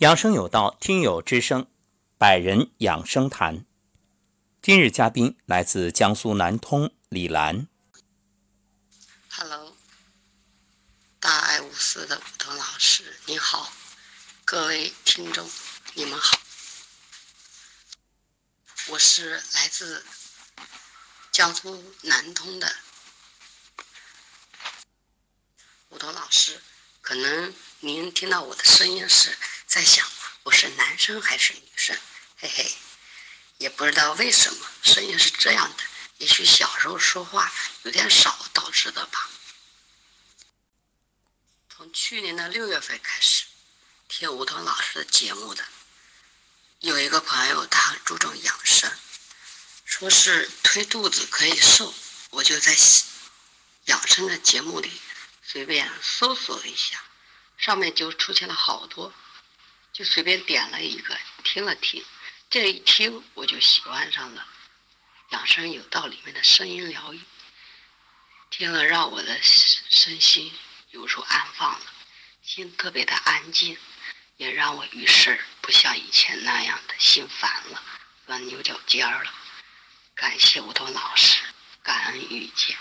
养生有道，听友之声，百人养生谈。今日嘉宾来自江苏南通李兰。Hello，大爱无私的吴桐老师，你好，各位听众，你们好，我是来自江苏南通的吴桐老师。可能您听到我的声音是在想我是男生还是女生，嘿嘿，也不知道为什么声音是这样的，也许小时候说话有点少导致的吧。从去年的六月份开始听吴桐老师的节目的，有一个朋友他很注重养生，说是推肚子可以瘦，我就在养生的节目里。随便搜索了一下，上面就出现了好多，就随便点了一个听了听，这一听我就喜欢上了《养生有道》里面的声音疗愈，听了让我的身心有处安放了，心特别的安静，也让我遇事不像以前那样的心烦了，乱牛角尖儿了。感谢吴桐老师，感恩遇见。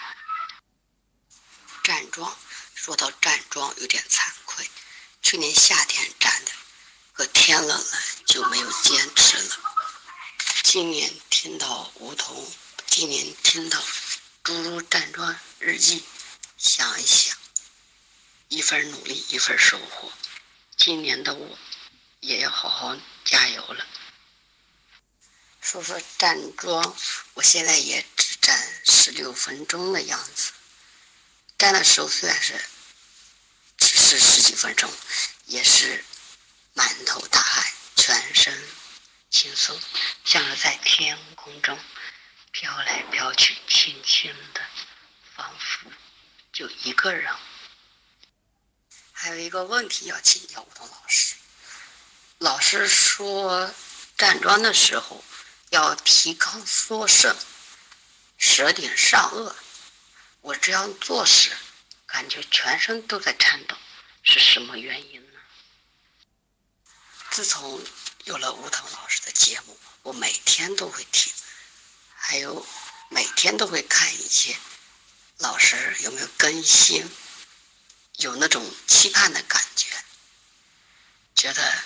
站桩。说到站桩有点惭愧，去年夏天站的，可天冷了就没有坚持了。今年听到梧桐，今年听到猪猪站桩日记，想一想，一份努力一份收获。今年的我也要好好加油了。说说站桩，我现在也只站十六分钟的样子。站的时候虽然是只。是十几分钟，也是满，轻松，像是在天空中飘来飘去，轻轻的，仿佛就一个人。还有一个问题要请教吴桐老师，老师说站桩的时候要提肛缩肾，舌顶上颚，我这样做时，感觉全身都在颤抖。是什么原因呢？自从有了吴腾老师的节目，我每天都会听，还有每天都会看一些老师有没有更新，有那种期盼的感觉，觉得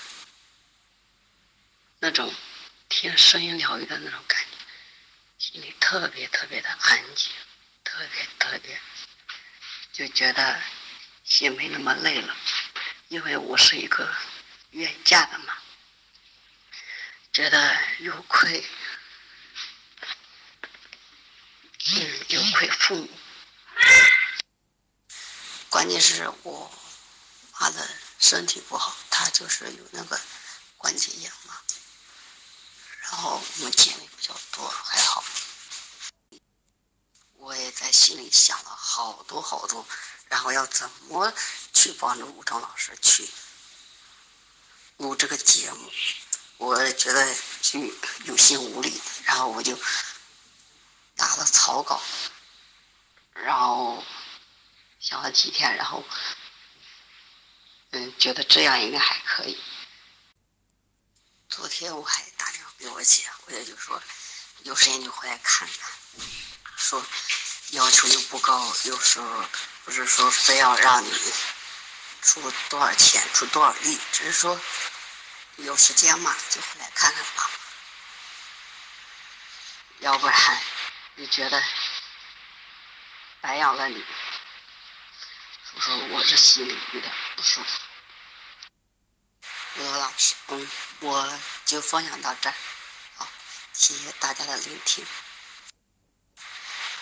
那种听声音疗愈的那种感觉，心里特别特别的安静，特别特别，就觉得。心没那么累了，因为我是一个远嫁的嘛，觉得有愧，嗯，有愧父母。关键是我妈的身体不好，她就是有那个关节炎嘛，然后我们姐妹比较多，还好。我也在心里想了好多好多。然后要怎么去帮助吴桐老师去录这个节目？我觉得就有心无力，然后我就打了草稿，然后想了几天，然后嗯，觉得这样应该还可以。昨天我还打电话给我姐，我姐就说有时间就回来看看，说要求又不高，有时候。不是说非要让你出多少钱、出多少力，只是说有时间嘛，就回来看看吧。要不然你觉得白养了你，说说我这心里有点不舒服。罗老师，嗯，我就分享到这儿，好，谢谢大家的聆听，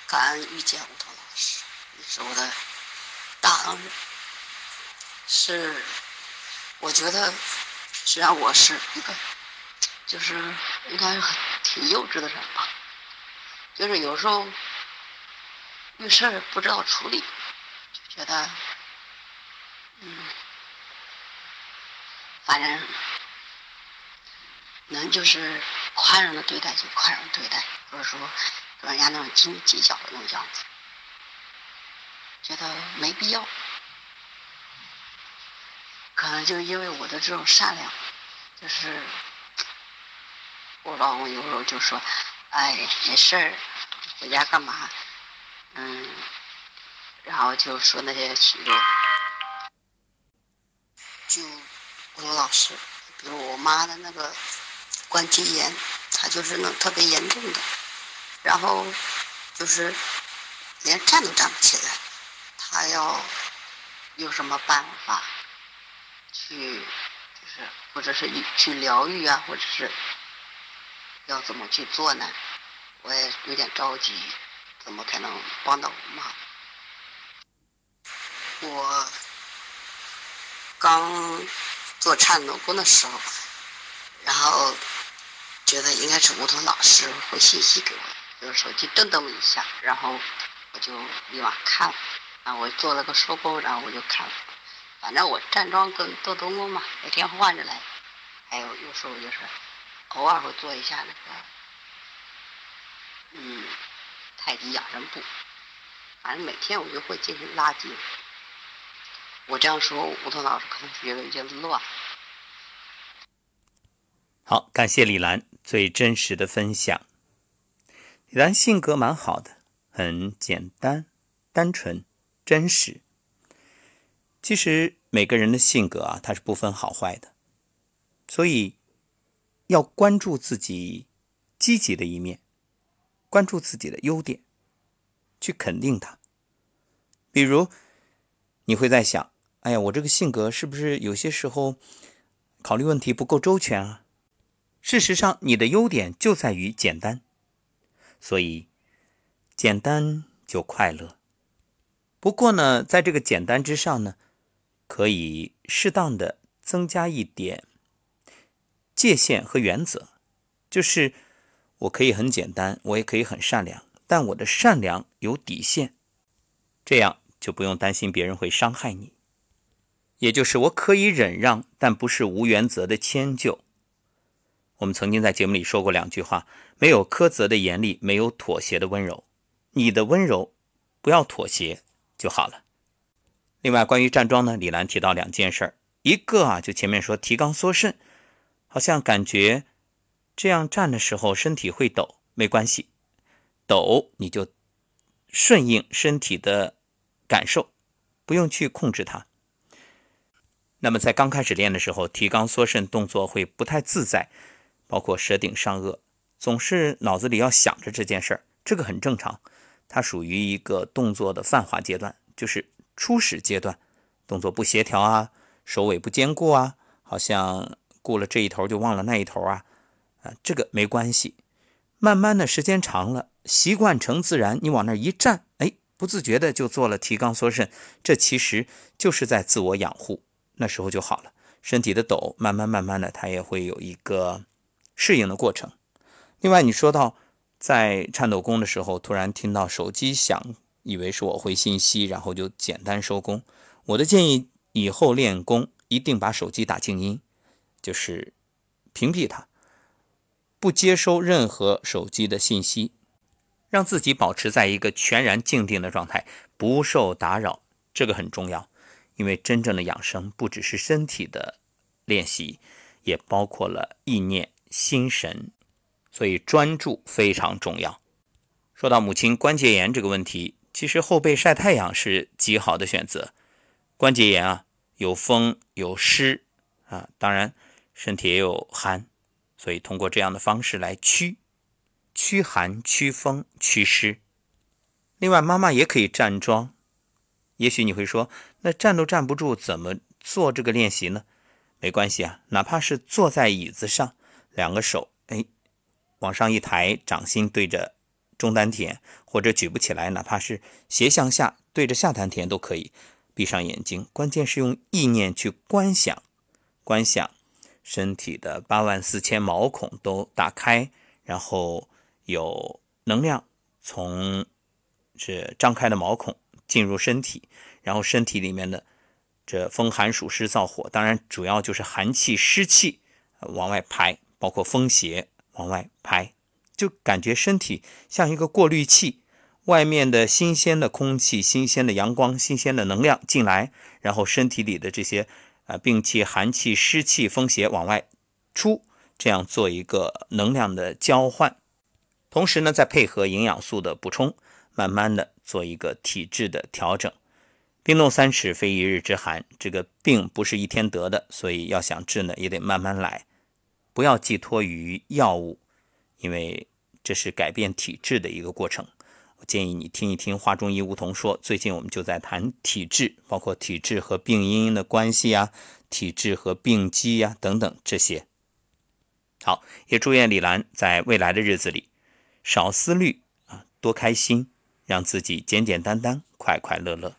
感恩遇见梧桐老师，你是我的。大恩人是，我觉得，虽然我是一个，就是应该挺幼稚的人吧，就是有时候遇事儿不知道处理，就觉得，嗯，反正能就是宽容的对待就宽容对待，不是说跟人家那种斤斤计较的那种样子。觉得没必要，可能就因为我的这种善良，就是我老公有时候就说：“哎，没事儿，回家干嘛？”嗯，然后就说那些许多，就吴老师，比如我妈的那个关节炎，她就是那特别严重的，然后就是连站都站不起来，她要有什么办法去，就是或者是去疗愈啊，或者是要怎么去做呢？我也有点着急。怎么才能帮到我妈？我刚做颤抖功的时候，然后觉得应该是梧桐老师回信息给我，就是手机噔噔一下，然后我就立马看了，啊，我做了个收工，然后我就看了。反正我站桩跟做动功嘛，每天换着来，还有有时候就是偶尔会做一下那个，嗯。太极养生步，反正每天我就会进行拉筋。我这样说，吴桐老师可能觉得有点乱。好，感谢李兰最真实的分享。李兰性格蛮好的，很简单、单纯、真实。其实每个人的性格啊，它是不分好坏的，所以要关注自己积极的一面。关注自己的优点，去肯定它。比如，你会在想：“哎呀，我这个性格是不是有些时候考虑问题不够周全啊？”事实上，你的优点就在于简单，所以简单就快乐。不过呢，在这个简单之上呢，可以适当的增加一点界限和原则，就是。我可以很简单，我也可以很善良，但我的善良有底线，这样就不用担心别人会伤害你。也就是我可以忍让，但不是无原则的迁就。我们曾经在节目里说过两句话：没有苛责的严厉，没有妥协的温柔。你的温柔不要妥协就好了。另外，关于站桩呢，李兰提到两件事儿，一个啊，就前面说提肛缩肾，好像感觉。这样站的时候，身体会抖，没关系，抖你就顺应身体的感受，不用去控制它。那么在刚开始练的时候，提肛缩肾动作会不太自在，包括舌顶上颚，总是脑子里要想着这件事儿，这个很正常，它属于一个动作的泛化阶段，就是初始阶段，动作不协调啊，首尾不兼顾啊，好像顾了这一头就忘了那一头啊。啊这个没关系，慢慢的时间长了，习惯成自然，你往那一站，哎，不自觉的就做了提肛缩肾，这其实就是在自我养护，那时候就好了。身体的抖，慢慢慢慢的，它也会有一个适应的过程。另外，你说到在颤抖功的时候，突然听到手机响，以为是我回信息，然后就简单收工。我的建议，以后练功一定把手机打静音，就是屏蔽它。不接收任何手机的信息，让自己保持在一个全然静定的状态，不受打扰，这个很重要。因为真正的养生不只是身体的练习，也包括了意念、心神，所以专注非常重要。说到母亲关节炎这个问题，其实后背晒太阳是极好的选择。关节炎啊，有风有湿啊，当然身体也有寒。所以通过这样的方式来驱驱寒、驱风、驱湿。另外，妈妈也可以站桩。也许你会说，那站都站不住，怎么做这个练习呢？没关系啊，哪怕是坐在椅子上，两个手哎往上一抬，掌心对着中丹田，或者举不起来，哪怕是斜向下对着下丹田都可以。闭上眼睛，关键是用意念去观想，观想。身体的八万四千毛孔都打开，然后有能量从这张开的毛孔进入身体，然后身体里面的这风寒暑湿燥火，当然主要就是寒气湿气往外排，包括风邪往外排，就感觉身体像一个过滤器，外面的新鲜的空气、新鲜的阳光、新鲜的能量进来，然后身体里的这些。啊，病气、寒气、湿气、风邪往外出，这样做一个能量的交换。同时呢，再配合营养素的补充，慢慢的做一个体质的调整。冰冻三尺，非一日之寒。这个病不是一天得的，所以要想治呢，也得慢慢来，不要寄托于药物，因为这是改变体质的一个过程。我建议你听一听华中医梧桐说，最近我们就在谈体质，包括体质和病因的关系啊，体质和病机呀等等这些。好，也祝愿李兰在未来的日子里。少思虑啊，多开心，让自己简简单单、快快乐乐。